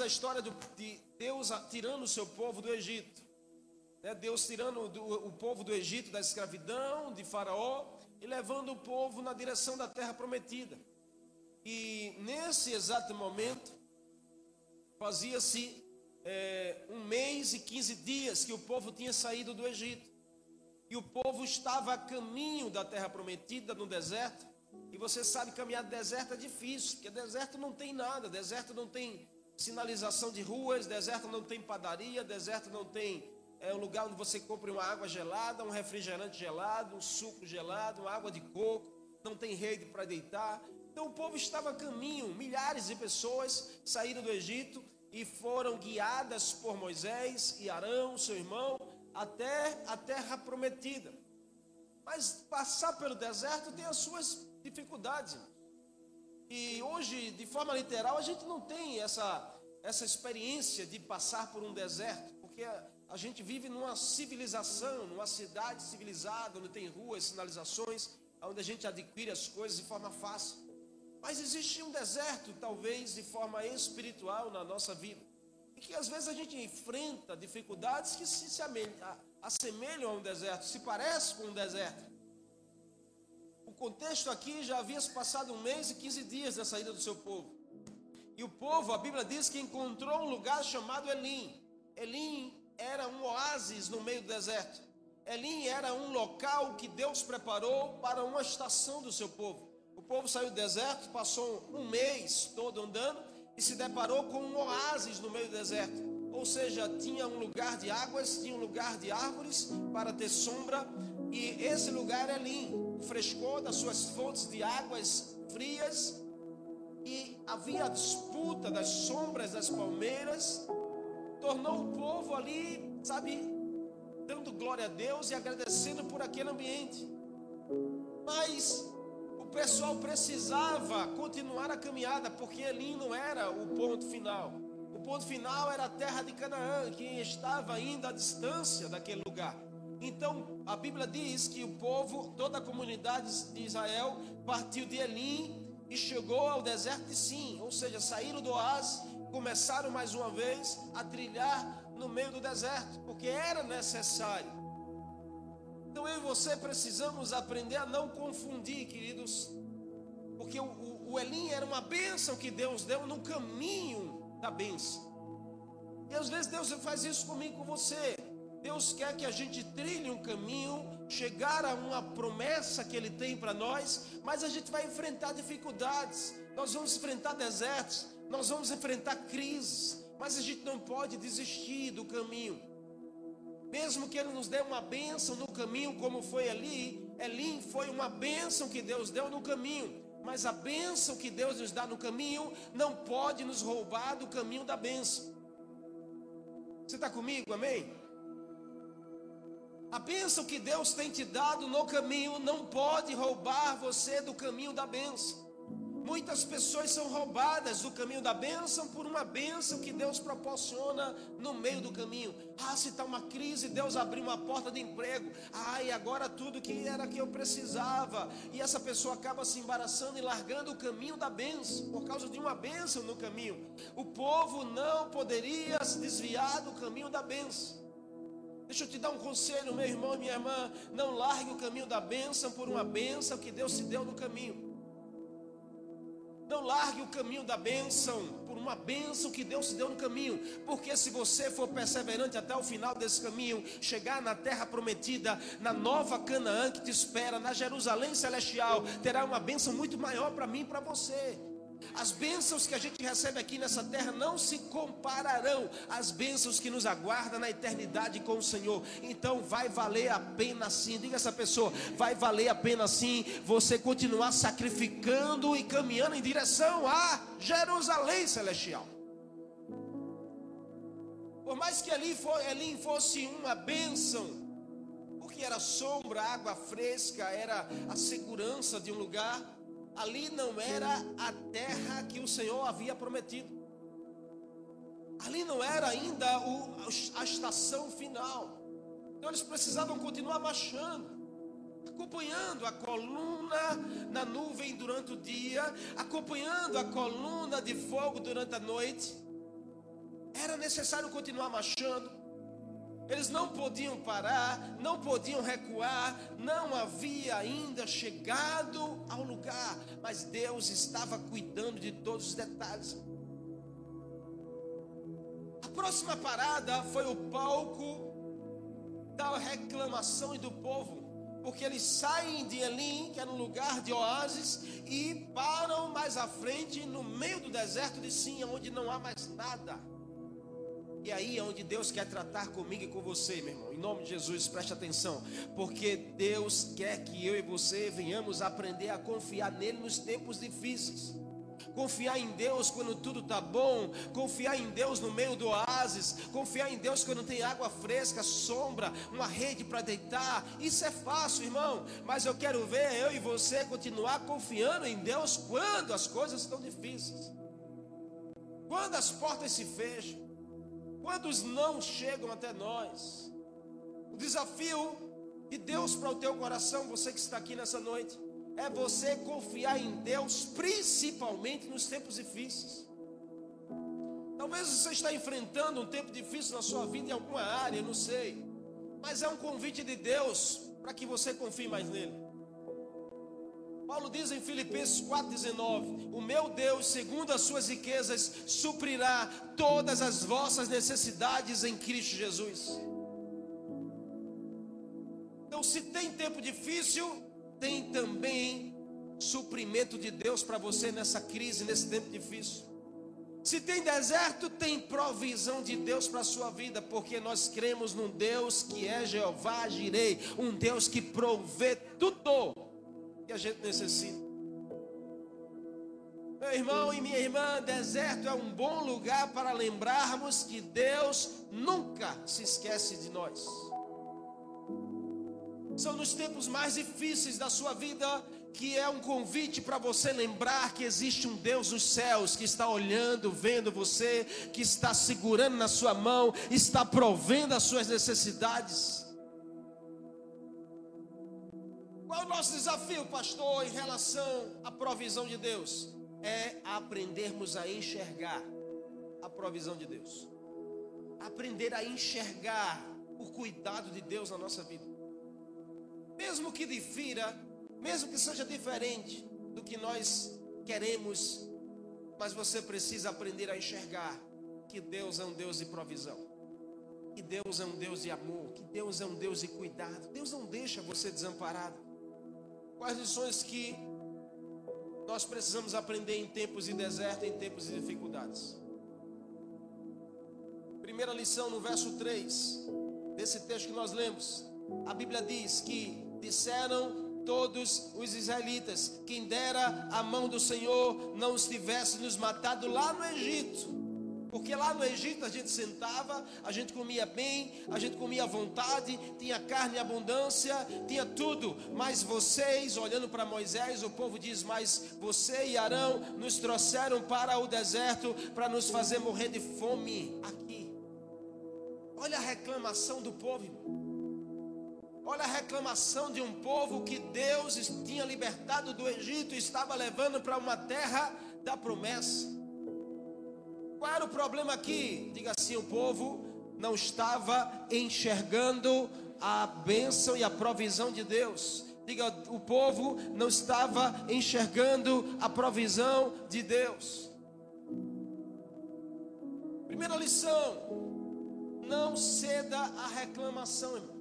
a história de Deus tirando o seu povo do Egito. Né? Deus tirando do, o povo do Egito da escravidão, de Faraó, e levando o povo na direção da terra prometida. E nesse exato momento, fazia-se é, um mês e quinze dias que o povo tinha saído do Egito. E o povo estava a caminho da terra prometida no deserto. E você sabe, caminhar deserto é difícil, porque deserto não tem nada, deserto não tem sinalização de ruas, deserto não tem padaria, deserto não tem é um lugar onde você compra uma água gelada, um refrigerante gelado, um suco gelado, uma água de coco, não tem rede para deitar. Então o povo estava a caminho, milhares de pessoas saíram do Egito e foram guiadas por Moisés e Arão, seu irmão, até a terra prometida. Mas passar pelo deserto tem as suas dificuldades. E hoje, de forma literal, a gente não tem essa, essa experiência de passar por um deserto, porque a gente vive numa civilização, numa cidade civilizada, onde tem ruas, sinalizações, onde a gente adquire as coisas de forma fácil. Mas existe um deserto, talvez de forma espiritual na nossa vida. E que às vezes a gente enfrenta dificuldades que se, se assemelham a um deserto, se parecem com um deserto. O contexto aqui já havia se passado um mês e 15 dias da saída do seu povo. E o povo, a Bíblia diz que encontrou um lugar chamado Elim. Elim era um oásis no meio do deserto. Elim era um local que Deus preparou para uma estação do seu povo. O povo saiu do deserto, passou um mês todo andando e se deparou com um oásis no meio do deserto. Ou seja, tinha um lugar de águas, tinha um lugar de árvores para ter sombra, e esse lugar é Elim, o frescor das suas fontes de águas frias, e havia disputa das sombras das palmeiras, tornou o povo ali, sabe, dando glória a Deus e agradecendo por aquele ambiente. Mas pessoal precisava continuar a caminhada, porque Elim não era o ponto final. O ponto final era a terra de Canaã, que estava ainda à distância daquele lugar. Então, a Bíblia diz que o povo, toda a comunidade de Israel, partiu de Elim e chegou ao deserto de Sim, ou seja, saíram do oásis, começaram mais uma vez a trilhar no meio do deserto, porque era necessário. Então eu e você precisamos aprender a não confundir, queridos, porque o, o, o Elim era uma bênção que Deus deu no caminho da bênção. E às vezes Deus faz isso comigo com você. Deus quer que a gente trilhe um caminho, chegar a uma promessa que Ele tem para nós, mas a gente vai enfrentar dificuldades, nós vamos enfrentar desertos, nós vamos enfrentar crises, mas a gente não pode desistir do caminho. Mesmo que Ele nos dê uma bênção no caminho, como foi ali, Elim foi uma bênção que Deus deu no caminho. Mas a bênção que Deus nos dá no caminho não pode nos roubar do caminho da bênção. Você está comigo, amém? A bênção que Deus tem te dado no caminho não pode roubar você do caminho da bênção. Muitas pessoas são roubadas do caminho da bênção por uma bênção que Deus proporciona no meio do caminho. Ah, se está uma crise, Deus abriu uma porta de emprego. Ah, e agora tudo que era que eu precisava. E essa pessoa acaba se embaraçando e largando o caminho da bênção por causa de uma bênção no caminho. O povo não poderia se desviar do caminho da bênção. Deixa eu te dar um conselho, meu irmão e minha irmã. Não largue o caminho da bênção por uma bênção que Deus te deu no caminho. Não largue o caminho da bênção por uma bênção que Deus te deu no caminho, porque se você for perseverante até o final desse caminho, chegar na terra prometida, na nova Canaã que te espera, na Jerusalém celestial, terá uma bênção muito maior para mim e para você. As bênçãos que a gente recebe aqui nessa terra não se compararão às bênçãos que nos aguardam na eternidade com o Senhor. Então vai valer a pena sim. Diga essa pessoa, vai valer a pena sim você continuar sacrificando e caminhando em direção a Jerusalém celestial. Por mais que ali fosse uma bênção, porque era sombra, água fresca, era a segurança de um lugar ali não era a terra que o Senhor havia prometido. Ali não era ainda o, a estação final. Então eles precisavam continuar marchando, acompanhando a coluna na nuvem durante o dia, acompanhando a coluna de fogo durante a noite. Era necessário continuar marchando. Eles não podiam parar, não podiam recuar, não havia ainda chegado ao lugar, mas Deus estava cuidando de todos os detalhes. A próxima parada foi o palco da reclamação e do povo porque eles saem de Elim, que era um lugar de oásis, e param mais à frente, no meio do deserto de Sim, onde não há mais nada. E aí é onde Deus quer tratar comigo e com você, meu irmão. Em nome de Jesus, preste atenção. Porque Deus quer que eu e você venhamos aprender a confiar nele nos tempos difíceis confiar em Deus quando tudo está bom, confiar em Deus no meio do oásis, confiar em Deus quando tem água fresca, sombra, uma rede para deitar. Isso é fácil, irmão, mas eu quero ver eu e você continuar confiando em Deus quando as coisas estão difíceis, quando as portas se fecham, quando os não chegam até nós. O desafio de Deus para o teu coração, você que está aqui nessa noite, é você confiar em Deus, principalmente nos tempos difíceis. Talvez você está enfrentando um tempo difícil na sua vida em alguma área, não sei. Mas é um convite de Deus para que você confie mais nele. Paulo diz em Filipenses 4,19: O meu Deus, segundo as suas riquezas, suprirá todas as vossas necessidades em Cristo Jesus. Então, se tem tempo difícil, tem também suprimento de Deus para você nessa crise, nesse tempo difícil. Se tem deserto, tem provisão de Deus para a sua vida, porque nós cremos num Deus que é Jeová Jirei, um Deus que provê tudo que a gente necessita. Meu irmão e minha irmã, deserto é um bom lugar para lembrarmos que Deus nunca se esquece de nós. São nos tempos mais difíceis da sua vida que é um convite para você lembrar que existe um Deus nos céus que está olhando, vendo você, que está segurando na sua mão, está provendo as suas necessidades. Qual é o nosso desafio, pastor, em relação à provisão de Deus? É aprendermos a enxergar a provisão de Deus. Aprender a enxergar o cuidado de Deus na nossa vida mesmo que difira, mesmo que seja diferente do que nós queremos, mas você precisa aprender a enxergar que Deus é um Deus de provisão, que Deus é um Deus de amor, que Deus é um Deus de cuidado. Deus não deixa você desamparado. Quais lições que nós precisamos aprender em tempos de deserto, em tempos de dificuldades? Primeira lição no verso 3 desse texto que nós lemos. A Bíblia diz que disseram todos os israelitas: quem dera a mão do Senhor não os tivesse nos matado lá no Egito. Porque lá no Egito a gente sentava, a gente comia bem, a gente comia à vontade, tinha carne em abundância, tinha tudo. Mas vocês, olhando para Moisés, o povo diz: Mas você e Arão nos trouxeram para o deserto para nos fazer morrer de fome aqui. Olha a reclamação do povo, irmão. Olha a reclamação de um povo que Deus tinha libertado do Egito e estava levando para uma terra da promessa. Qual era o problema aqui? Diga assim: o povo não estava enxergando a bênção e a provisão de Deus. Diga, o povo não estava enxergando a provisão de Deus. Primeira lição: não ceda à reclamação, irmão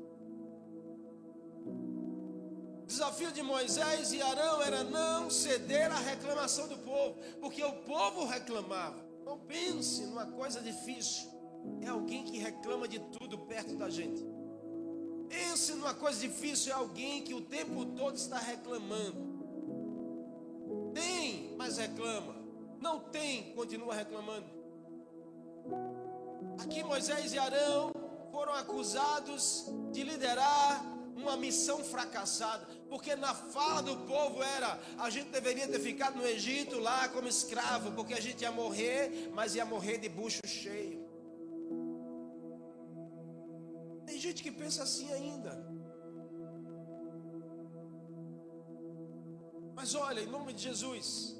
desafio de Moisés e Arão era não ceder à reclamação do povo, porque o povo reclamava. Não pense numa coisa difícil. É alguém que reclama de tudo perto da gente. Pense numa coisa difícil, é alguém que o tempo todo está reclamando. Tem, mas reclama. Não tem, continua reclamando. Aqui Moisés e Arão foram acusados de liderar uma missão fracassada, porque na fala do povo era: a gente deveria ter ficado no Egito lá como escravo, porque a gente ia morrer, mas ia morrer de bucho cheio. Tem gente que pensa assim ainda. Mas olha, em nome de Jesus,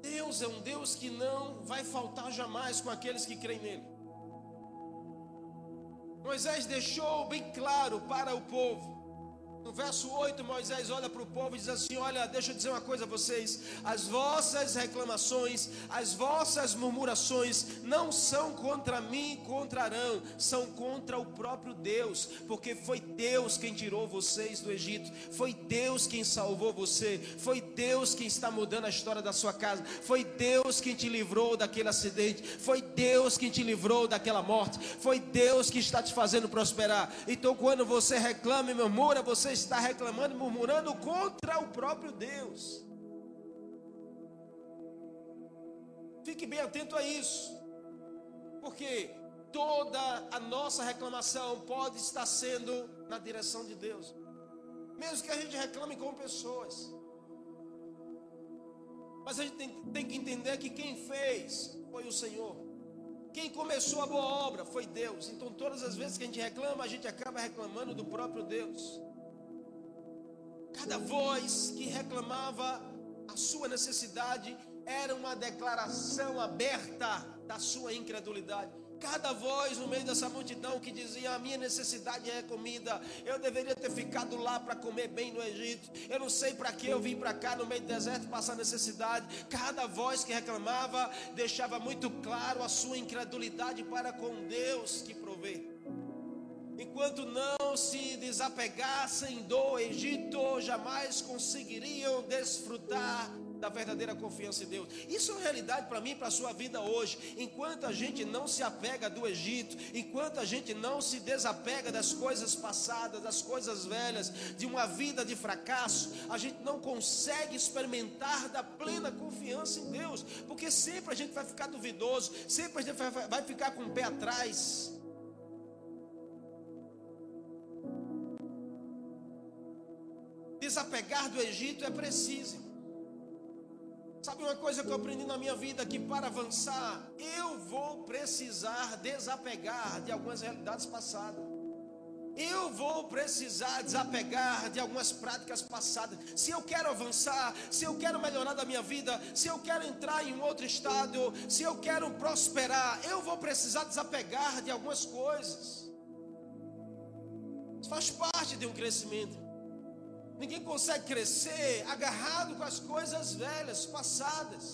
Deus é um Deus que não vai faltar jamais com aqueles que creem nele. Moisés deixou bem claro para o povo no verso 8, Moisés olha para o povo e diz assim: Olha, deixa eu dizer uma coisa a vocês. As vossas reclamações, as vossas murmurações não são contra mim, contrarão, são contra o próprio Deus, porque foi Deus quem tirou vocês do Egito, foi Deus quem salvou você, foi Deus quem está mudando a história da sua casa, foi Deus quem te livrou daquele acidente, foi Deus quem te livrou daquela morte, foi Deus que está te fazendo prosperar. Então, quando você reclama e murmura, você está reclamando, murmurando contra o próprio Deus. Fique bem atento a isso, porque toda a nossa reclamação pode estar sendo na direção de Deus, mesmo que a gente reclame com pessoas. Mas a gente tem, tem que entender que quem fez foi o Senhor. Quem começou a boa obra foi Deus. Então, todas as vezes que a gente reclama, a gente acaba reclamando do próprio Deus. Cada voz que reclamava a sua necessidade era uma declaração aberta da sua incredulidade. Cada voz no meio dessa multidão que dizia: A minha necessidade é comida, eu deveria ter ficado lá para comer bem no Egito, eu não sei para que eu vim para cá no meio do deserto passar necessidade. Cada voz que reclamava deixava muito claro a sua incredulidade para com Deus que provê enquanto não se desapegassem do Egito, jamais conseguiriam desfrutar da verdadeira confiança em Deus. Isso é uma realidade para mim para a sua vida hoje. Enquanto a gente não se apega do Egito, enquanto a gente não se desapega das coisas passadas, das coisas velhas, de uma vida de fracasso, a gente não consegue experimentar da plena confiança em Deus, porque sempre a gente vai ficar duvidoso, sempre a gente vai ficar com o pé atrás. Desapegar do Egito é preciso. Sabe uma coisa que eu aprendi na minha vida que para avançar eu vou precisar desapegar de algumas realidades passadas. Eu vou precisar desapegar de algumas práticas passadas. Se eu quero avançar, se eu quero melhorar da minha vida, se eu quero entrar em um outro estado, se eu quero prosperar, eu vou precisar desapegar de algumas coisas. Faz parte de um crescimento. Ninguém consegue crescer agarrado com as coisas velhas, passadas.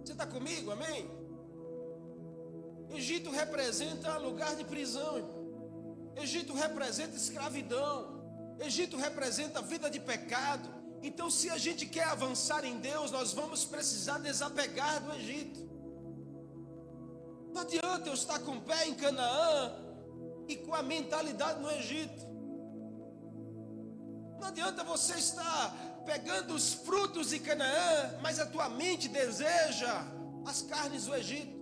Você está comigo? Amém? Egito representa lugar de prisão. Egito representa escravidão. Egito representa vida de pecado. Então, se a gente quer avançar em Deus, nós vamos precisar desapegar do Egito. Não adianta eu estar com o pé em Canaã e com a mentalidade no Egito. Não adianta você estar pegando os frutos de Canaã, mas a tua mente deseja as carnes do Egito.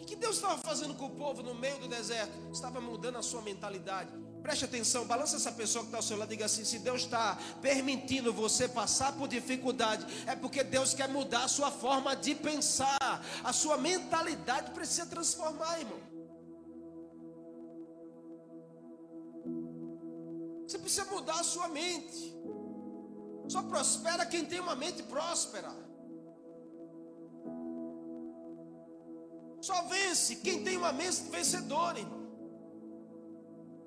O que Deus estava fazendo com o povo no meio do deserto? Estava mudando a sua mentalidade. Preste atenção, balança essa pessoa que está ao seu lado e diga assim: se Deus está permitindo você passar por dificuldade, é porque Deus quer mudar a sua forma de pensar, a sua mentalidade precisa transformar, irmão. Você precisa mudar a sua mente. Só prospera quem tem uma mente próspera. Só vence quem tem uma mente vencedora.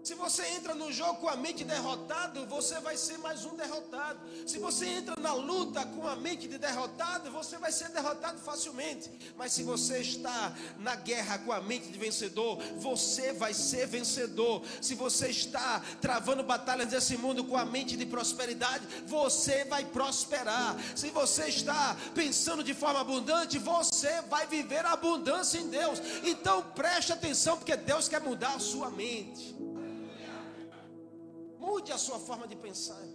Se você entra no jogo com a mente derrotado, você vai ser mais um derrotado. Se você entra na luta com a mente de derrotado, você vai ser derrotado facilmente. Mas se você está na guerra com a mente de vencedor, você vai ser vencedor. Se você está travando batalhas desse mundo com a mente de prosperidade, você vai prosperar. Se você está pensando de forma abundante, você vai viver a abundância em Deus. Então preste atenção, porque Deus quer mudar a sua mente. Mude a sua forma de pensar.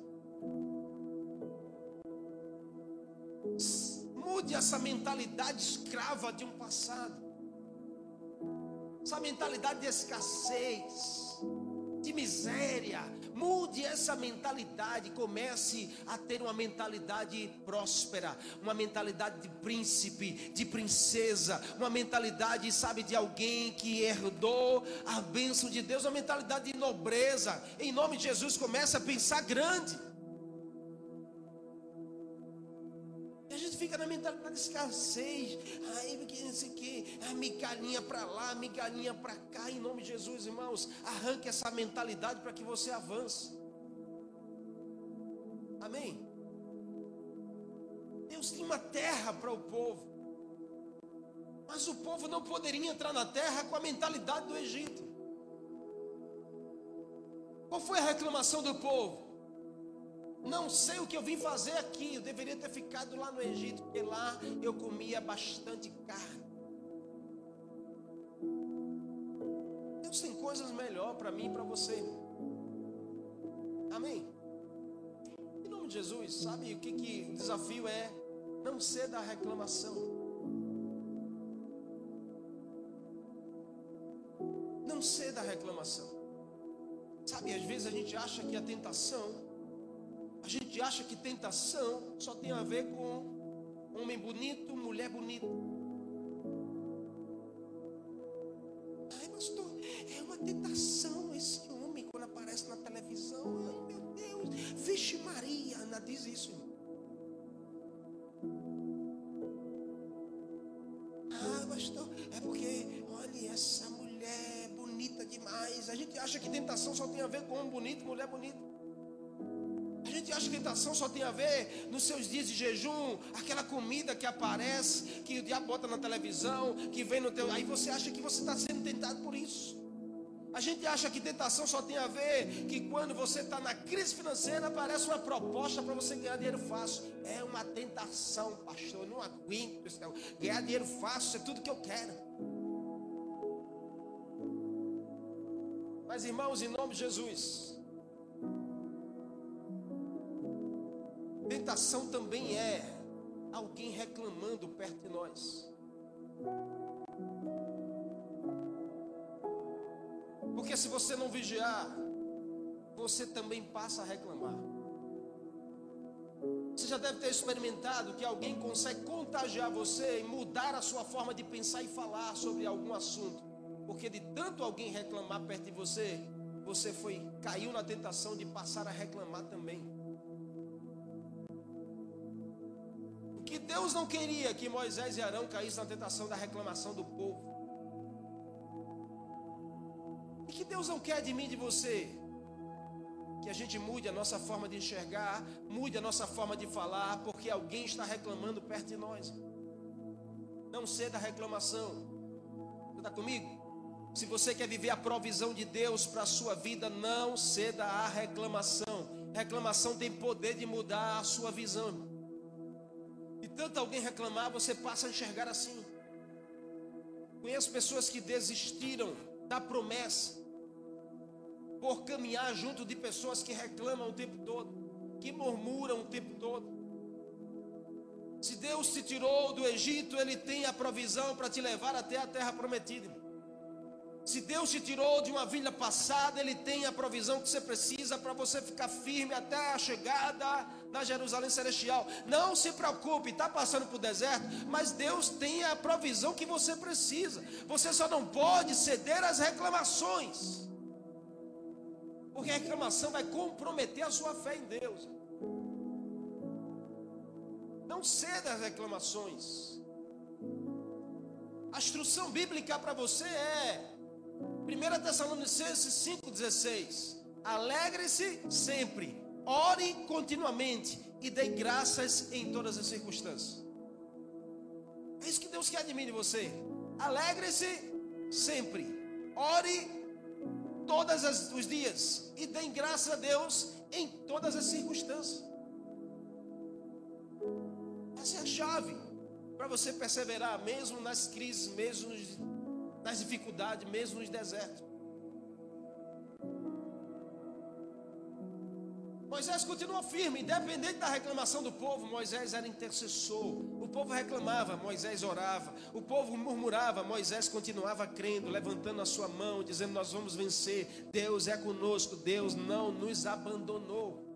Mude essa mentalidade escrava de um passado. Essa mentalidade de escassez, de miséria. Mude essa mentalidade, comece a ter uma mentalidade próspera, uma mentalidade de príncipe, de princesa, uma mentalidade, sabe, de alguém que herdou a bênção de Deus, uma mentalidade de nobreza. Em nome de Jesus, comece a pensar grande. Fica na mentalidade de escassez. Ai, que não sei o que, a migalhinha para lá, migalhinha para cá, em nome de Jesus, irmãos. Arranque essa mentalidade para que você avance. Amém? Deus tem uma terra para o povo. Mas o povo não poderia entrar na terra com a mentalidade do Egito. Qual foi a reclamação do povo? Não sei o que eu vim fazer aqui. Eu deveria ter ficado lá no Egito, porque lá eu comia bastante carne. Deus tem coisas melhor para mim e para você. Amém? Em nome de Jesus, sabe o que, que o desafio é? Não ser da reclamação. Não ser da reclamação. Sabe, às vezes a gente acha que a tentação a gente acha que tentação só tem a ver com homem bonito, mulher bonita. Ai, pastor, é uma tentação esse homem quando aparece na televisão. Ai, meu Deus, vixe Maria, Ana diz isso. Ah, pastor, é porque, olha, essa mulher é bonita demais. A gente acha que tentação só tem a ver com homem bonito, mulher bonita gente acha que tentação só tem a ver nos seus dias de jejum, aquela comida que aparece, que o diabo bota na televisão, que vem no teu. Aí você acha que você está sendo tentado por isso. A gente acha que tentação só tem a ver que quando você está na crise financeira aparece uma proposta para você ganhar dinheiro fácil. É uma tentação, pastor. Eu não aguento. Ganhar dinheiro fácil é tudo que eu quero. Mas irmãos, em nome de Jesus, Tentação também é alguém reclamando perto de nós. Porque se você não vigiar, você também passa a reclamar. Você já deve ter experimentado que alguém consegue contagiar você e mudar a sua forma de pensar e falar sobre algum assunto. Porque de tanto alguém reclamar perto de você, você foi caiu na tentação de passar a reclamar também. Deus não queria que Moisés e Arão caíssem na tentação da reclamação do povo. E que Deus não quer de mim e de você que a gente mude a nossa forma de enxergar, mude a nossa forma de falar, porque alguém está reclamando perto de nós. Não ceda a reclamação. Você está comigo? Se você quer viver a provisão de Deus para a sua vida, não ceda à reclamação. Reclamação tem poder de mudar a sua visão tanto alguém reclamar, você passa a enxergar assim. Conheço pessoas que desistiram da promessa por caminhar junto de pessoas que reclamam o tempo todo, que murmuram o tempo todo. Se Deus te tirou do Egito, Ele tem a provisão para te levar até a terra prometida. Se Deus te tirou de uma vida passada, Ele tem a provisão que você precisa para você ficar firme até a chegada da Jerusalém Celestial. Não se preocupe, está passando por deserto, mas Deus tem a provisão que você precisa. Você só não pode ceder às reclamações, porque a reclamação vai comprometer a sua fé em Deus. Não ceda às reclamações. A instrução bíblica para você é 1 Tessalonicenses 5,16: Alegre-se sempre, ore continuamente e dê graças em todas as circunstâncias. É isso que Deus quer de mim de você. Alegre-se sempre, ore todos os dias e dê graças a Deus em todas as circunstâncias. Essa é a chave para você perseverar, mesmo nas crises, mesmo nas dificuldades, mesmo nos desertos. Moisés continua firme, independente da reclamação do povo. Moisés era intercessor. O povo reclamava, Moisés orava. O povo murmurava, Moisés continuava crendo, levantando a sua mão, dizendo: Nós vamos vencer. Deus é conosco. Deus não nos abandonou.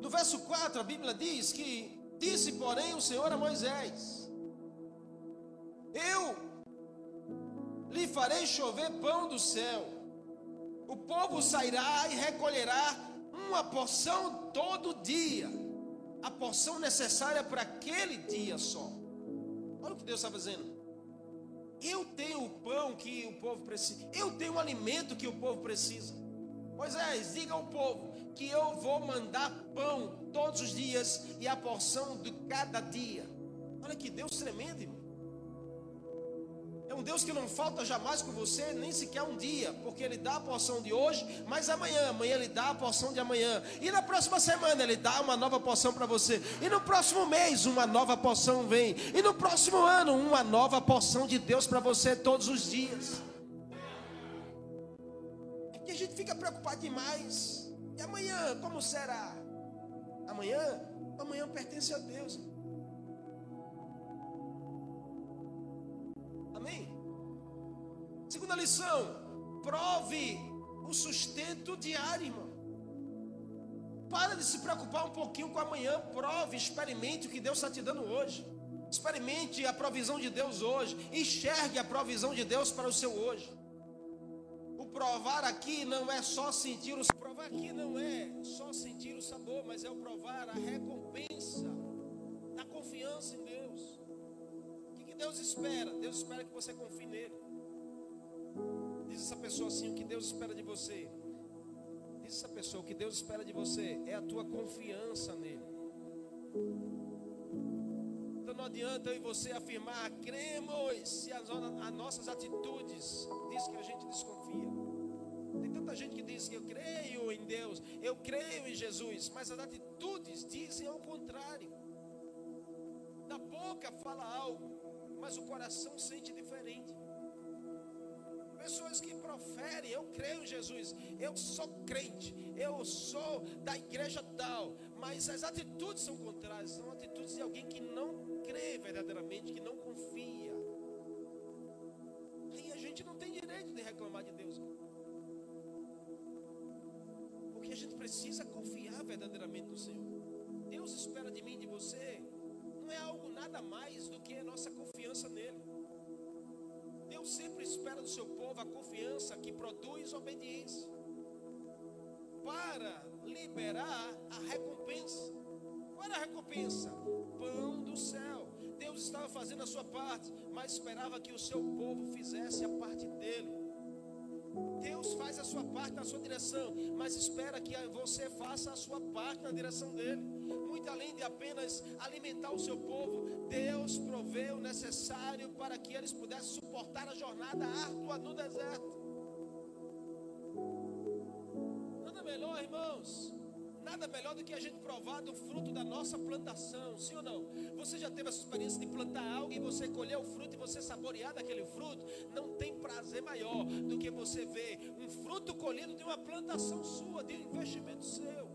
No verso 4, a Bíblia diz que disse, porém, o Senhor a Moisés: eu lhe farei chover pão do céu. O povo sairá e recolherá uma porção todo dia. a porção necessária para aquele dia só. Olha o que Deus está fazendo. Eu tenho o pão que o povo precisa. Eu tenho o alimento que o povo precisa. Moisés, diga ao povo que eu vou mandar pão todos os dias e a porção de cada dia. Olha que Deus tremendo, irmão. Deus que não falta jamais com você, nem sequer um dia, porque Ele dá a porção de hoje, mas amanhã, amanhã Ele dá a porção de amanhã, e na próxima semana Ele dá uma nova porção para você, e no próximo mês uma nova porção vem, e no próximo ano uma nova porção de Deus para você todos os dias. É que a gente fica preocupado demais, e amanhã, como será? Amanhã, amanhã pertence a Deus. Lição: prove o sustento diário, irmão. Para de se preocupar um pouquinho com amanhã. Prove, experimente o que Deus está te dando hoje. Experimente a provisão de Deus hoje. Enxergue a provisão de Deus para o seu hoje. O provar aqui não é só sentir o provar aqui não é só sentir o sabor, mas é o provar a recompensa da confiança em Deus. que Deus espera? Deus espera que você confie nele. Diz essa pessoa assim: o que Deus espera de você? Diz essa pessoa: o que Deus espera de você é a tua confiança nele. Então não adianta eu e você afirmar, cremos, se as, as nossas atitudes diz que a gente desconfia. Tem tanta gente que diz que eu creio em Deus, eu creio em Jesus, mas as atitudes dizem ao contrário. Da boca fala algo, mas o coração sente diferente. Pessoas que proferem, eu creio em Jesus, eu sou crente, eu sou da igreja tal, mas as atitudes são contrárias, são atitudes de alguém que não crê verdadeiramente, que não confia. E a gente não tem direito de reclamar de Deus. Porque a gente precisa confiar verdadeiramente no Senhor. Deus espera de mim, de você, não é algo nada mais do que a nossa confiança nele. Deus sempre espera do seu povo a confiança que produz obediência para liberar a recompensa. Qual era a recompensa? Pão do céu. Deus estava fazendo a sua parte, mas esperava que o seu povo fizesse a parte dele. Deus faz a sua parte na sua direção, mas espera que você faça a sua parte na direção dele muito além de apenas alimentar o seu povo, Deus proveu o necessário para que eles pudessem suportar a jornada árdua no deserto. Nada melhor, irmãos. Nada melhor do que a gente provar do fruto da nossa plantação, sim ou não? Você já teve essa experiência de plantar algo e você colher o fruto e você saborear daquele fruto? Não tem prazer maior do que você ver um fruto colhido de uma plantação sua, de um investimento seu.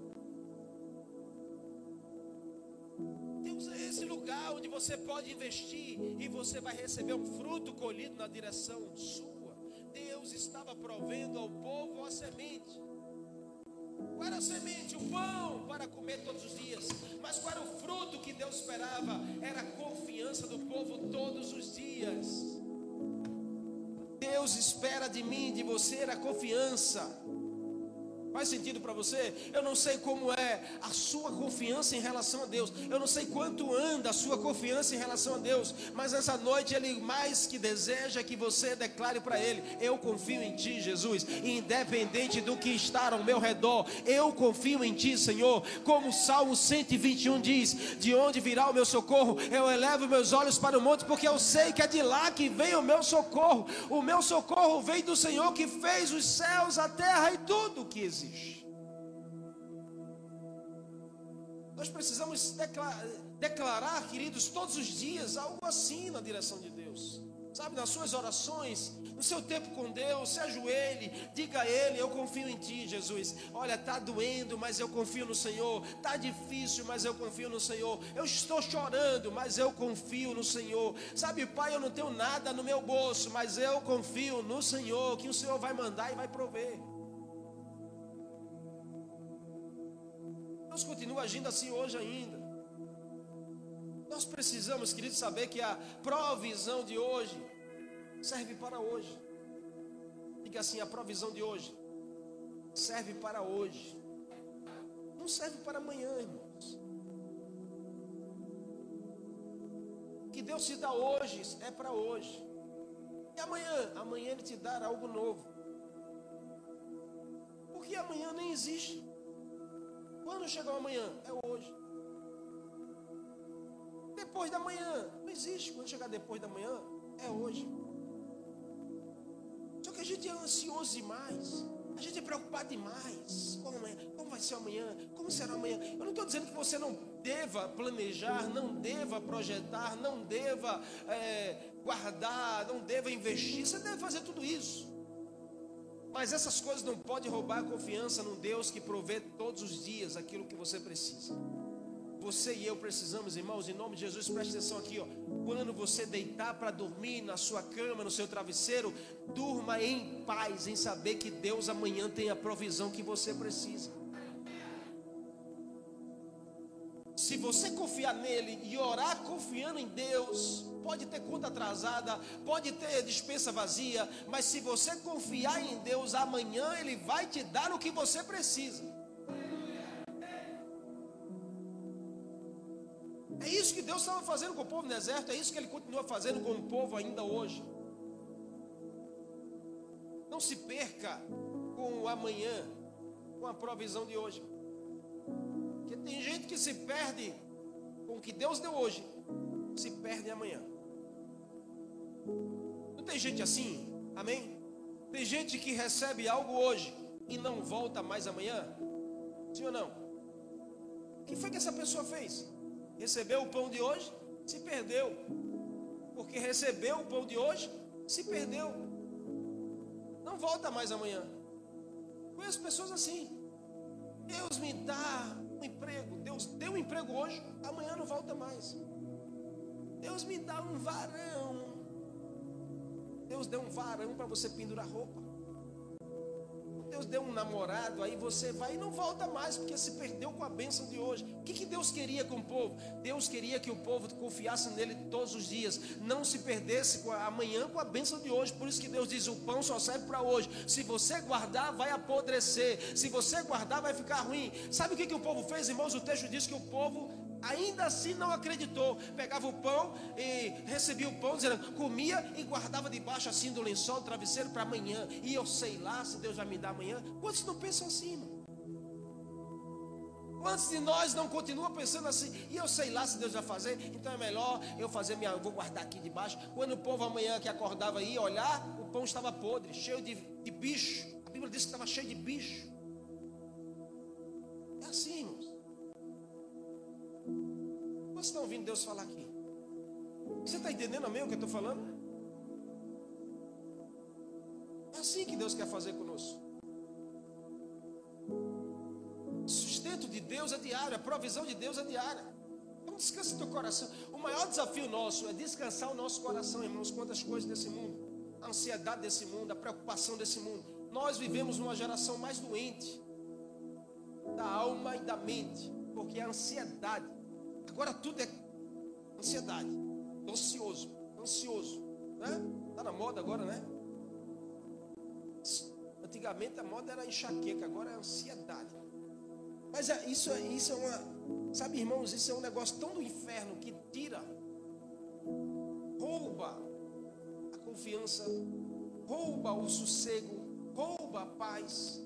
Esse lugar onde você pode investir e você vai receber um fruto colhido na direção sua. Deus estava provendo ao povo a semente. Qual era a semente? O pão para comer todos os dias. Mas qual era o fruto que Deus esperava? Era a confiança do povo todos os dias. Deus espera de mim, de você, a confiança. Faz sentido para você? Eu não sei como é a sua confiança em relação a Deus. Eu não sei quanto anda a sua confiança em relação a Deus. Mas essa noite Ele mais que deseja que você declare para Ele: Eu confio em Ti, Jesus. Independente do que está ao meu redor, eu confio em Ti, Senhor. Como o Salmo 121 diz: De onde virá o meu socorro? Eu elevo meus olhos para o monte, porque eu sei que é de lá que vem o meu socorro. O meu socorro vem do Senhor que fez os céus, a terra e tudo que existe Nós precisamos declarar, declarar, queridos, todos os dias algo assim na direção de Deus. Sabe, nas suas orações, no seu tempo com Deus, se ajoelhe, diga a Ele: Eu confio em Ti, Jesus. Olha, está doendo, mas eu confio no Senhor. Está difícil, mas eu confio no Senhor. Eu estou chorando, mas eu confio no Senhor. Sabe, Pai, eu não tenho nada no meu bolso, mas eu confio no Senhor, que o Senhor vai mandar e vai prover. Deus continua agindo assim hoje ainda. Nós precisamos, queridos, saber que a provisão de hoje serve para hoje. Diga assim: a provisão de hoje serve para hoje, não serve para amanhã, irmãos. que Deus te dá hoje é para hoje. E amanhã, amanhã Ele te dará algo novo. Porque amanhã nem existe. Quando chegar o amanhã? É hoje. Depois da manhã, não existe. Quando chegar depois da manhã, é hoje. Só que a gente é ansioso demais. A gente é preocupado demais. Como, é? Como vai ser amanhã? Como será amanhã? Eu não estou dizendo que você não deva planejar, não deva projetar, não deva é, guardar, não deva investir. Você deve fazer tudo isso. Mas essas coisas não podem roubar a confiança no Deus que provê todos os dias aquilo que você precisa. Você e eu precisamos, irmãos, em nome de Jesus, preste atenção aqui, ó. Quando você deitar para dormir na sua cama, no seu travesseiro, durma em paz, em saber que Deus amanhã tem a provisão que você precisa. Se você confiar nele e orar confiando em Deus, pode ter conta atrasada, pode ter dispensa vazia, mas se você confiar em Deus, amanhã ele vai te dar o que você precisa. É isso que Deus estava fazendo com o povo no deserto, é isso que Ele continua fazendo com o povo ainda hoje. Não se perca com o amanhã, com a provisão de hoje. Porque tem gente que se perde com o que Deus deu hoje, se perde amanhã. Não tem gente assim? Amém? Tem gente que recebe algo hoje e não volta mais amanhã? Sim ou não? O que foi que essa pessoa fez? Recebeu o pão de hoje, se perdeu. Porque recebeu o pão de hoje, se perdeu. Não volta mais amanhã. Conheço pessoas assim. Deus me dá um emprego. Deus deu um emprego hoje, amanhã não volta mais. Deus me dá um varão. Deus deu um varão para você pendurar roupa. Deus deu um namorado, aí você vai e não volta mais, porque se perdeu com a bênção de hoje. O que, que Deus queria com o povo? Deus queria que o povo confiasse nele todos os dias, não se perdesse com a, amanhã com a bênção de hoje. Por isso que Deus diz: o pão só serve para hoje. Se você guardar, vai apodrecer. Se você guardar, vai ficar ruim. Sabe o que, que o povo fez, irmãos? O texto diz que o povo ainda assim não acreditou. Pegava o pão e recebia o pão, dizendo, comia e guardava debaixo assim do lençol, do travesseiro para amanhã. E eu sei lá se Deus vai me dar amanhã. Quantos não pensam assim? Quantos de nós não continuam pensando assim? E eu sei lá se Deus vai fazer, então é melhor eu fazer minha, eu vou guardar aqui debaixo. Quando o povo amanhã que acordava ia olhar, o pão estava podre, cheio de, de bicho. A Bíblia diz que estava cheio de bicho. É assim, irmãos. Vocês estão ouvindo Deus falar aqui? Você está entendendo amém o que eu estou falando? É assim que Deus quer fazer conosco. O sustento de Deus é diário, a provisão de Deus é diária. Então descansa teu coração. O maior desafio nosso é descansar o nosso coração, irmãos, quanto às coisas desse mundo, a ansiedade desse mundo, a preocupação desse mundo. Nós vivemos numa geração mais doente da alma e da mente, porque a ansiedade Agora tudo é ansiedade. Ansioso, ansioso, né? Tá na moda agora, né? Antigamente a moda era enxaqueca, agora é ansiedade. Mas é, isso, é, isso é uma, sabe, irmãos, isso é um negócio tão do inferno que tira, rouba a confiança, rouba o sossego, rouba a paz.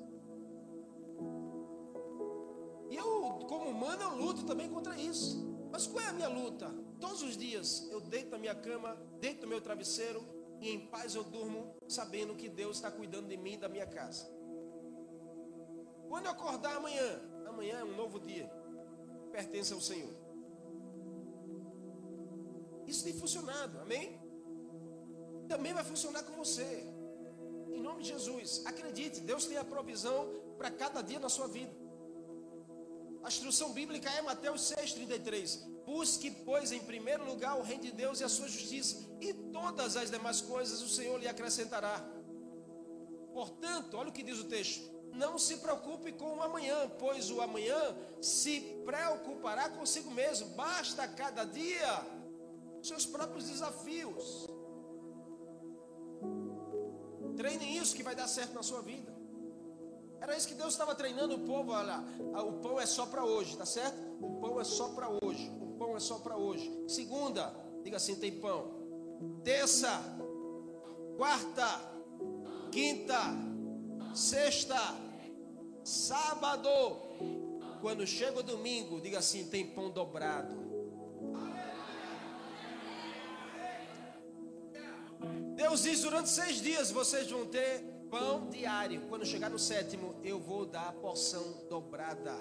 E eu, como humano, eu luto também contra isso. Mas qual é a minha luta? Todos os dias eu deito na minha cama, deito no meu travesseiro e em paz eu durmo sabendo que Deus está cuidando de mim e da minha casa. Quando eu acordar amanhã, amanhã é um novo dia, pertence ao Senhor. Isso tem funcionado, amém? Também vai funcionar com você. Em nome de Jesus, acredite, Deus tem a provisão para cada dia na sua vida. A instrução bíblica é Mateus 6,33. Busque, pois, em primeiro lugar o reino de Deus e a sua justiça, e todas as demais coisas o Senhor lhe acrescentará. Portanto, olha o que diz o texto: não se preocupe com o amanhã, pois o amanhã se preocupará consigo mesmo. Basta cada dia seus próprios desafios. Treine isso que vai dar certo na sua vida. Era isso que Deus estava treinando o povo. Olha, o pão é só para hoje, tá certo? O pão é só para hoje. O pão é só para hoje. Segunda, Diga assim: tem pão. Terça, quarta, quinta, sexta, sábado. Quando chega o domingo, diga assim: tem pão dobrado. Deus diz: durante seis dias vocês vão ter pão diário. Quando chegar no sétimo, eu vou dar a porção dobrada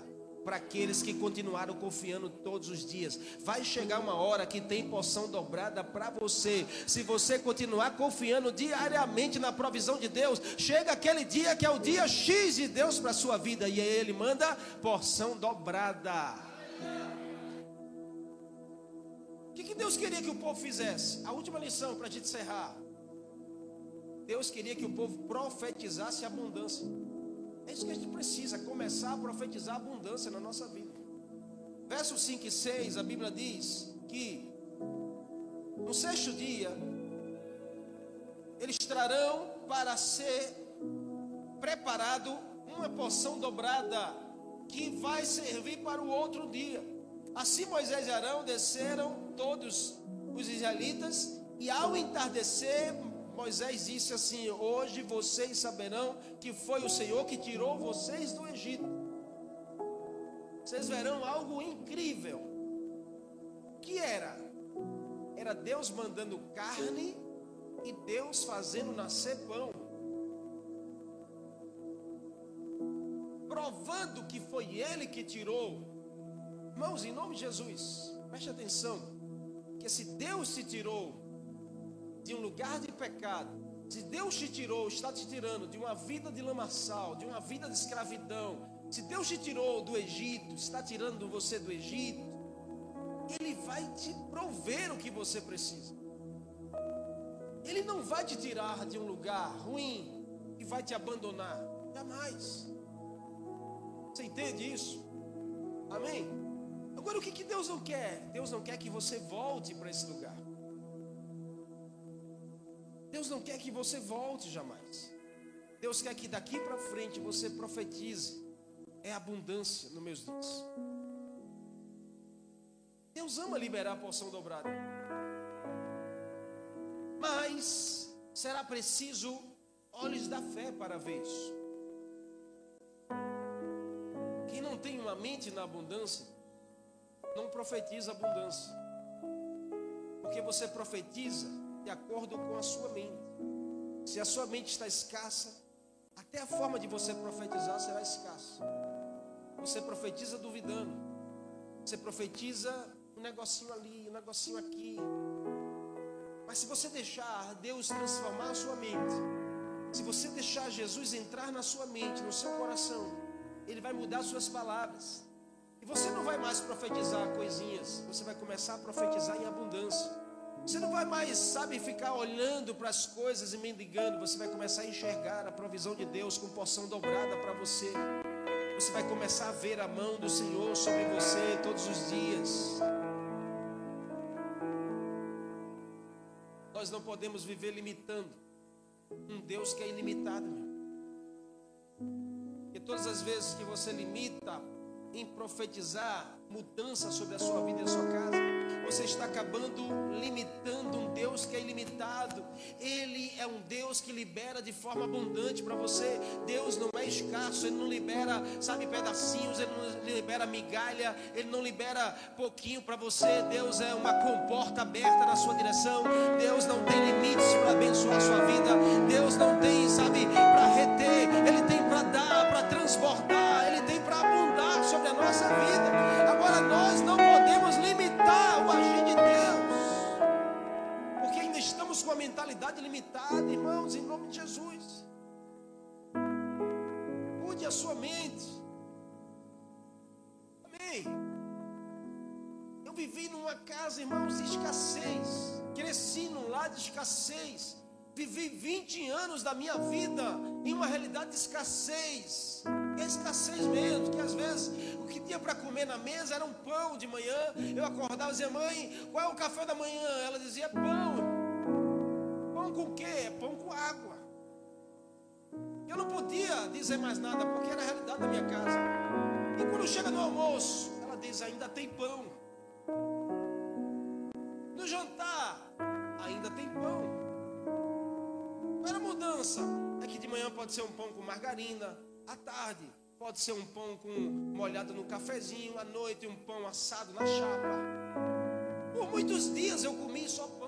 para aqueles que continuaram confiando todos os dias. Vai chegar uma hora que tem porção dobrada para você. Se você continuar confiando diariamente na provisão de Deus, chega aquele dia que é o dia X de Deus para sua vida e ele manda porção dobrada. O que, que Deus queria que o povo fizesse? A última lição para a gente encerrar. Deus queria que o povo profetizasse abundância. É isso que a gente precisa, começar a profetizar abundância na nossa vida. Verso 5 e 6, a Bíblia diz que no sexto dia eles trarão para ser preparado uma porção dobrada que vai servir para o outro dia. Assim Moisés e Arão desceram todos os israelitas e ao entardecer Moisés disse assim: Hoje vocês saberão que foi o Senhor que tirou vocês do Egito. Vocês verão algo incrível. O que era? Era Deus mandando carne e Deus fazendo nascer pão. Provando que foi Ele que tirou. Irmãos, em nome de Jesus, preste atenção. Que se Deus te tirou de um lugar de pecado, se Deus te tirou, está te tirando de uma vida de lamaçal, de uma vida de escravidão, se Deus te tirou do Egito, está tirando você do Egito, Ele vai te prover o que você precisa. Ele não vai te tirar de um lugar ruim e vai te abandonar. Jamais. Você entende isso? Amém? Agora o que, que Deus não quer? Deus não quer que você volte para esse lugar. Deus não quer que você volte jamais. Deus quer que daqui para frente você profetize. É abundância nos meus dias. Deus ama liberar a porção dobrada. Mas será preciso olhos da fé para ver isso. Quem não tem uma mente na abundância, não profetiza abundância. Porque você profetiza de acordo com a sua mente. Se a sua mente está escassa, até a forma de você profetizar será escassa. Você profetiza duvidando. Você profetiza um negocinho ali, um negocinho aqui. Mas se você deixar Deus transformar a sua mente, se você deixar Jesus entrar na sua mente, no seu coração, Ele vai mudar suas palavras. E você não vai mais profetizar coisinhas, você vai começar a profetizar em abundância. Você não vai mais, sabe, ficar olhando para as coisas e mendigando. Você vai começar a enxergar a provisão de Deus com porção dobrada para você. Você vai começar a ver a mão do Senhor sobre você todos os dias. Nós não podemos viver limitando um Deus que é ilimitado. E todas as vezes que você limita em profetizar mudança sobre a sua vida e a sua casa, você está acabando limitando um Deus que é ilimitado. Ele é um Deus que libera de forma abundante para você. Deus não é escasso, ele não libera, sabe, pedacinhos, ele não libera migalha, ele não libera pouquinho para você. Deus é uma comporta aberta na sua direção. Deus não tem limites para abençoar a sua vida. Deus não tem, sabe, para reter, ele tem para dar, para transbordar, ele tem para abundar sobre a nossa vida. Estamos com a mentalidade limitada, irmãos, em nome de Jesus. Mude a sua mente. Amém. Eu vivi numa casa, irmãos, de escassez. Cresci num lar de escassez. Vivi 20 anos da minha vida em uma realidade de escassez. Escassez mesmo, que às vezes o que tinha para comer na mesa era um pão de manhã. Eu acordava e dizia, mãe, qual é o café da manhã? Ela dizia, pão. Com o quê? Pão com água. Eu não podia dizer mais nada, porque era a realidade da minha casa. E quando chega no almoço, ela diz, ainda tem pão. No jantar, ainda tem pão. Era a mudança? É que de manhã pode ser um pão com margarina, à tarde pode ser um pão com molhado no cafezinho, à noite um pão assado na chapa. Por muitos dias eu comi só pão,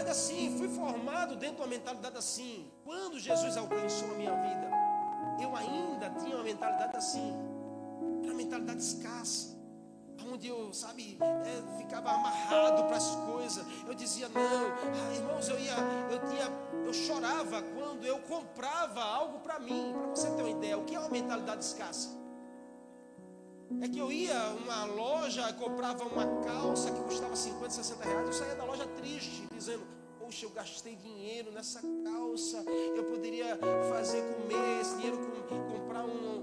mentalidade assim, fui formado dentro de uma mentalidade assim. Quando Jesus alcançou a minha vida, eu ainda tinha uma mentalidade assim. Era uma mentalidade escassa onde eu, sabe, é, ficava amarrado para as coisas. Eu dizia não, ah, irmãos, eu ia, eu tinha, eu chorava quando eu comprava algo para mim. Para você ter uma ideia, o que é uma mentalidade escassa? É que eu ia uma loja, comprava uma calça que custava 50, 60 reais. Eu saía da loja triste, dizendo: Poxa, eu gastei dinheiro nessa calça. Eu poderia fazer comer esse dinheiro, com, comprar um,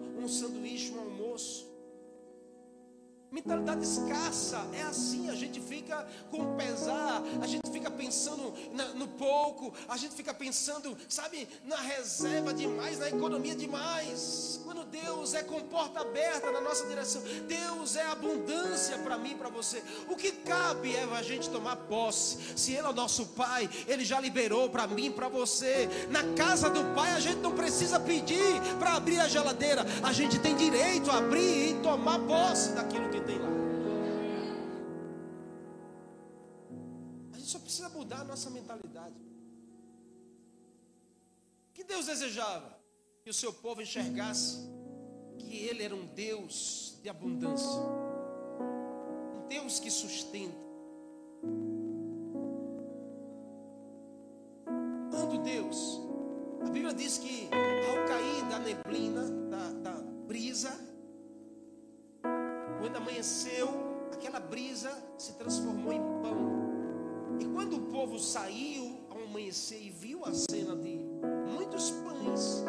Mentalidade escassa é assim, a gente fica com pesar, a gente fica pensando na, no pouco, a gente fica pensando, sabe, na reserva demais, na economia demais. Quando Deus é com porta aberta na nossa direção, Deus é abundância para mim e para você. O que cabe é a gente tomar posse. Se Ele é o nosso Pai, Ele já liberou para mim e para você. Na casa do Pai, a gente não precisa pedir para abrir a geladeira, a gente tem direito a abrir e tomar posse daquilo mudar a nossa mentalidade. Que Deus desejava? Que o seu povo enxergasse que Ele era um Deus de abundância, um Deus que sustenta. Quando Deus, a Bíblia diz que ao cair da neblina, da, da brisa, quando amanheceu, aquela brisa se transformou em pão. Quando o povo saiu ao amanhecer e viu a cena de muitos pães,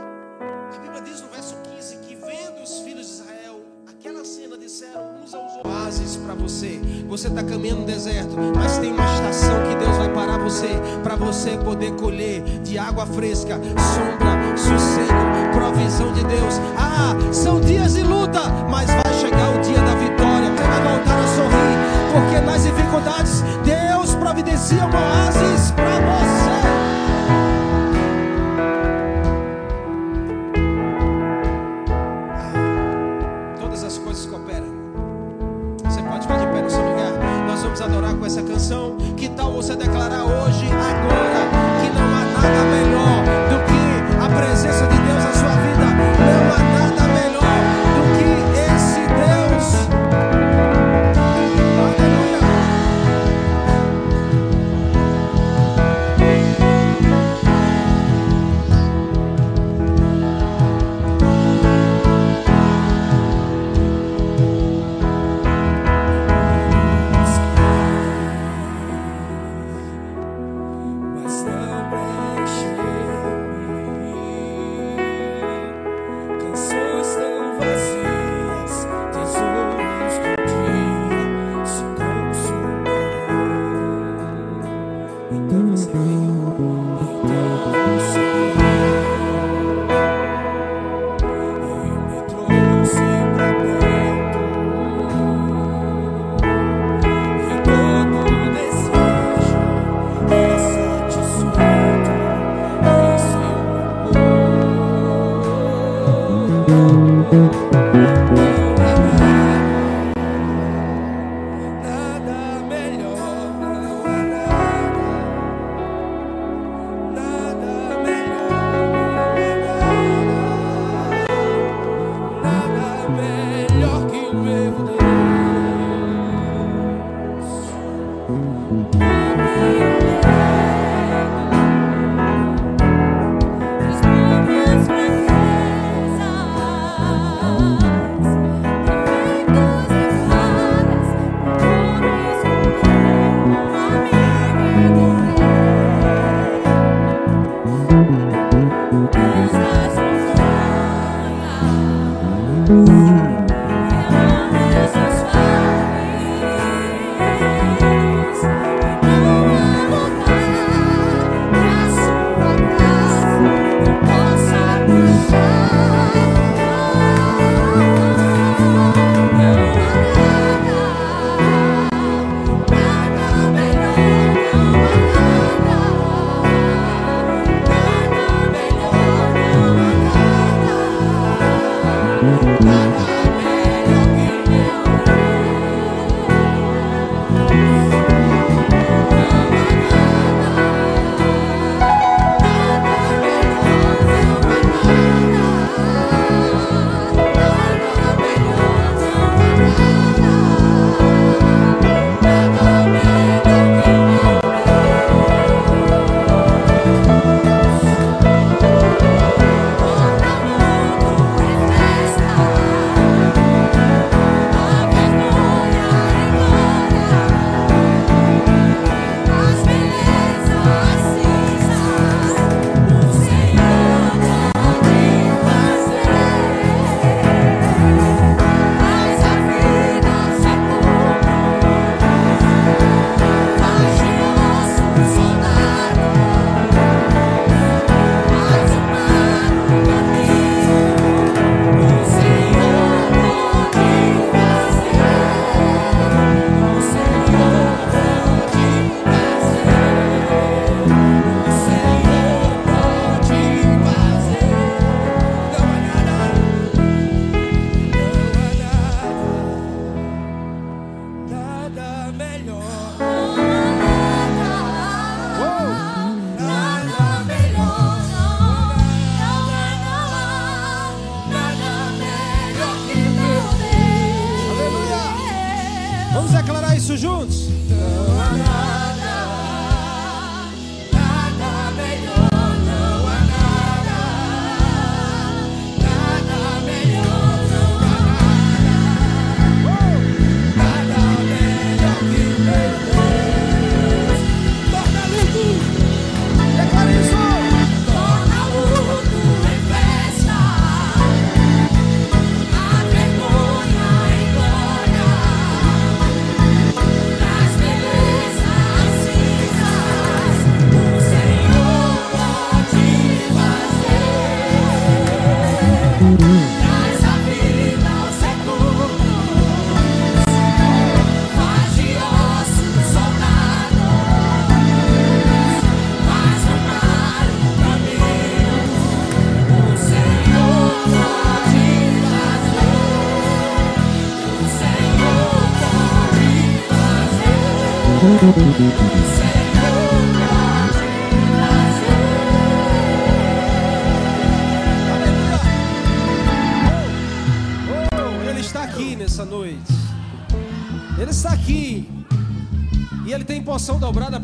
a Bíblia diz no verso 15 que vendo os filhos de Israel aquela cena disseram uns aos outros: para você. Você está caminhando no deserto, mas tem uma estação que Deus vai parar você para você poder colher de água fresca, sombra, sossego, provisão de Deus. Ah, são dias de luta, mas vai chegar o dia da vitória. Vai voltar a sorrir, porque nas dificuldades providencia um oásis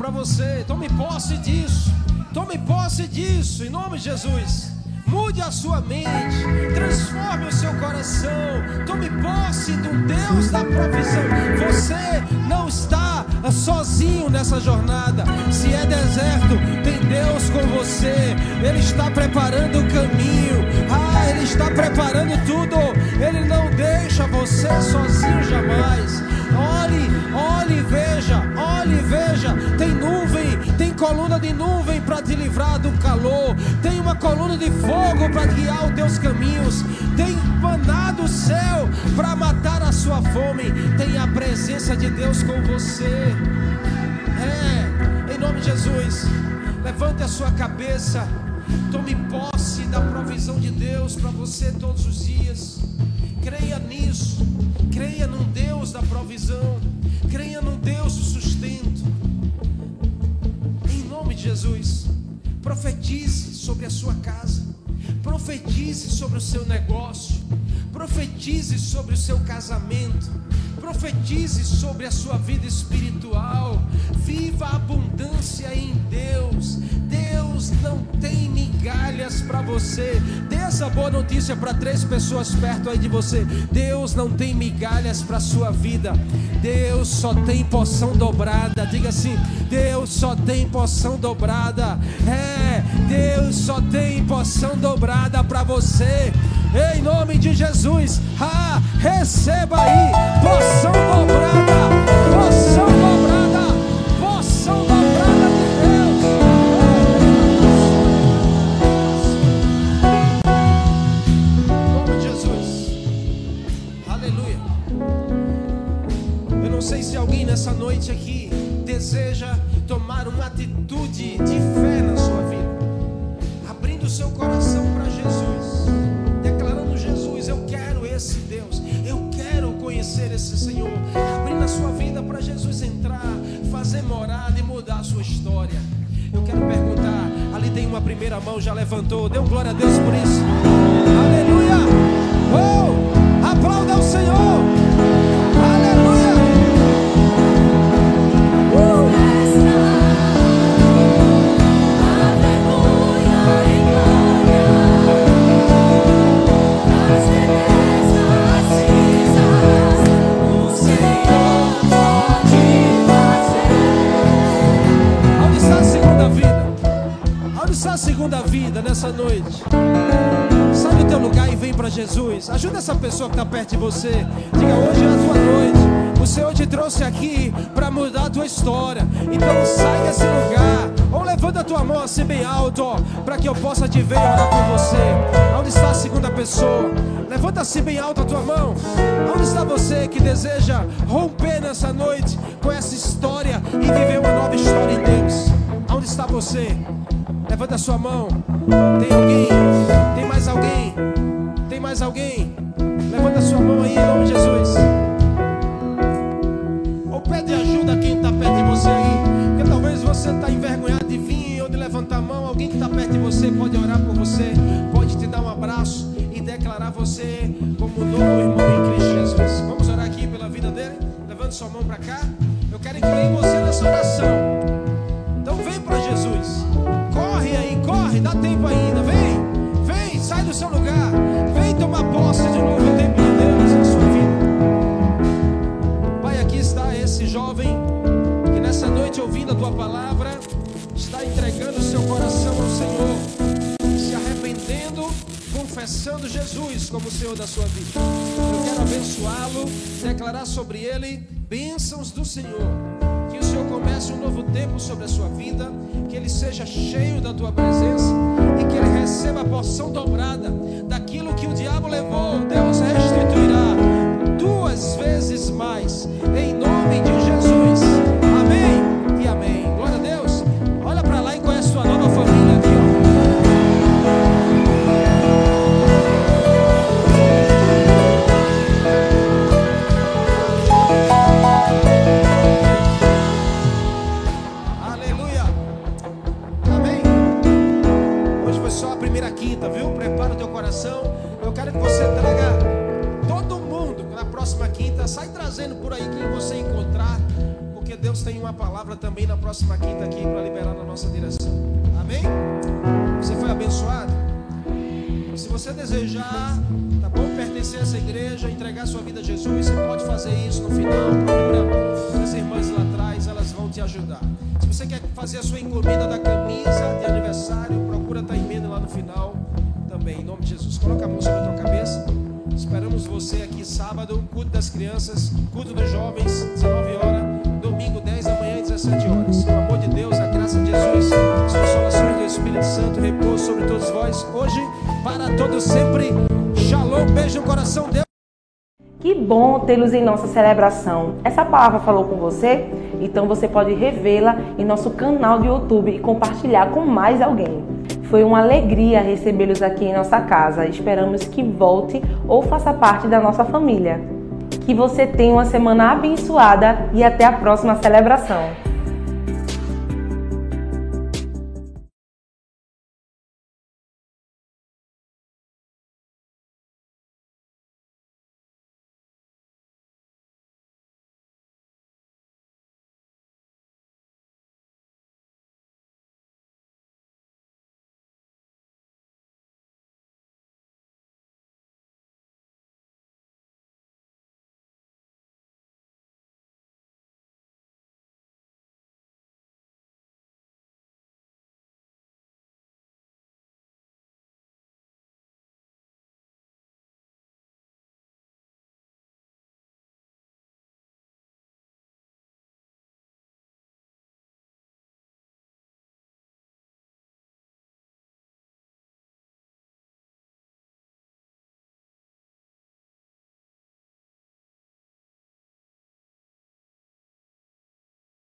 para você. Tome posse disso. Tome posse disso. Em nome de Jesus. Mude a sua mente. Transforme o seu coração. Tome posse do Deus da provisão. Você não está sozinho nessa jornada. Se é deserto, tem Deus com você. Ele está preparando o caminho. Ah, Ele está preparando tudo. Ele não deixa você sozinho jamais. Olhe, olhe e veja, olhe e veja. Tem nuvem, tem coluna de nuvem para te livrar do calor. Tem uma coluna de fogo para guiar os teus caminhos. Tem maná do céu para matar a sua fome. Tem a presença de Deus com você. É, em nome de Jesus, levante a sua cabeça. Tome posse da provisão de Deus para você todos os dias. Creia nisso. Creia num Deus da provisão. Creia num Deus do sustento. Em nome de Jesus, profetize sobre a sua casa. Profetize sobre o seu negócio. Profetize sobre o seu casamento. Profetize sobre a sua vida espiritual. Viva a abundância em Deus. Deus não tem migalhas para você. Dê essa boa notícia para três pessoas perto aí de você. Deus não tem migalhas para sua vida. Deus só tem porção dobrada. Diga assim: Deus só tem porção dobrada. É, Deus só tem porção dobrada para você. Em nome de Jesus, ah, receba aí porção dobrada, alguém nessa noite aqui deseja tomar uma atitude de fé na sua vida, abrindo o seu coração para Jesus, declarando: Jesus, eu quero esse Deus, eu quero conhecer esse Senhor, abrindo a sua vida para Jesus entrar, fazer morada e mudar a sua história. Eu quero perguntar, ali tem uma primeira mão, já levantou, dê um glória a Deus por isso. Aleluia! Oh, aplauda o Senhor! Noite? Sai do teu lugar e vem para Jesus. Ajuda essa pessoa que está perto de você. Diga: hoje é a tua noite. O Senhor te trouxe aqui para mudar a tua história. Então sai desse lugar. Ou levanta a tua mão assim bem alto, para que eu possa te ver e orar por você. Onde está a segunda pessoa? Levanta assim bem alto a tua mão. Onde está você que deseja romper nessa noite com essa história e viver uma nova história em Deus? Onde está você? Levanta a sua mão. Tem alguém? Tem mais alguém? Tem mais alguém? Levanta sua mão aí em nome de Jesus. Ou pede ajuda a quem está perto de você aí. Porque talvez você está envergonhado de vir ou de levantar a mão. Alguém que está perto de você pode orar por você, pode te dar um abraço e declarar você como novo irmão em Cristo Jesus. Vamos orar aqui pela vida dele? Levante sua mão para cá. Lugar. Vem tomar posse de novo o tempo de Deus na sua vida. Pai, aqui está esse jovem que nessa noite, ouvindo a tua palavra, está entregando seu coração ao Senhor, se arrependendo, confessando Jesus como o Senhor da sua vida. Eu quero abençoá-lo, declarar sobre ele bênçãos do Senhor. Que o Senhor comece um novo tempo sobre a sua vida, que ele seja cheio da tua presença e que ele receba a porção dobrada levou. Deus restituirá duas vezes mais, em crianças, culto dos jovens, 19 horas, domingo 10 da manhã e 17 horas. O amor de Deus, a graça de Jesus, as consolações do Espírito Santo repouso sobre todos vós, hoje, para todos sempre. Shalom, beijo no coração, Deus. Que bom tê-los em nossa celebração. Essa palavra falou com você? Então você pode revê-la em nosso canal do YouTube e compartilhar com mais alguém. Foi uma alegria recebê-los aqui em nossa casa. Esperamos que volte ou faça parte da nossa família. Que você tenha uma semana abençoada e até a próxima celebração.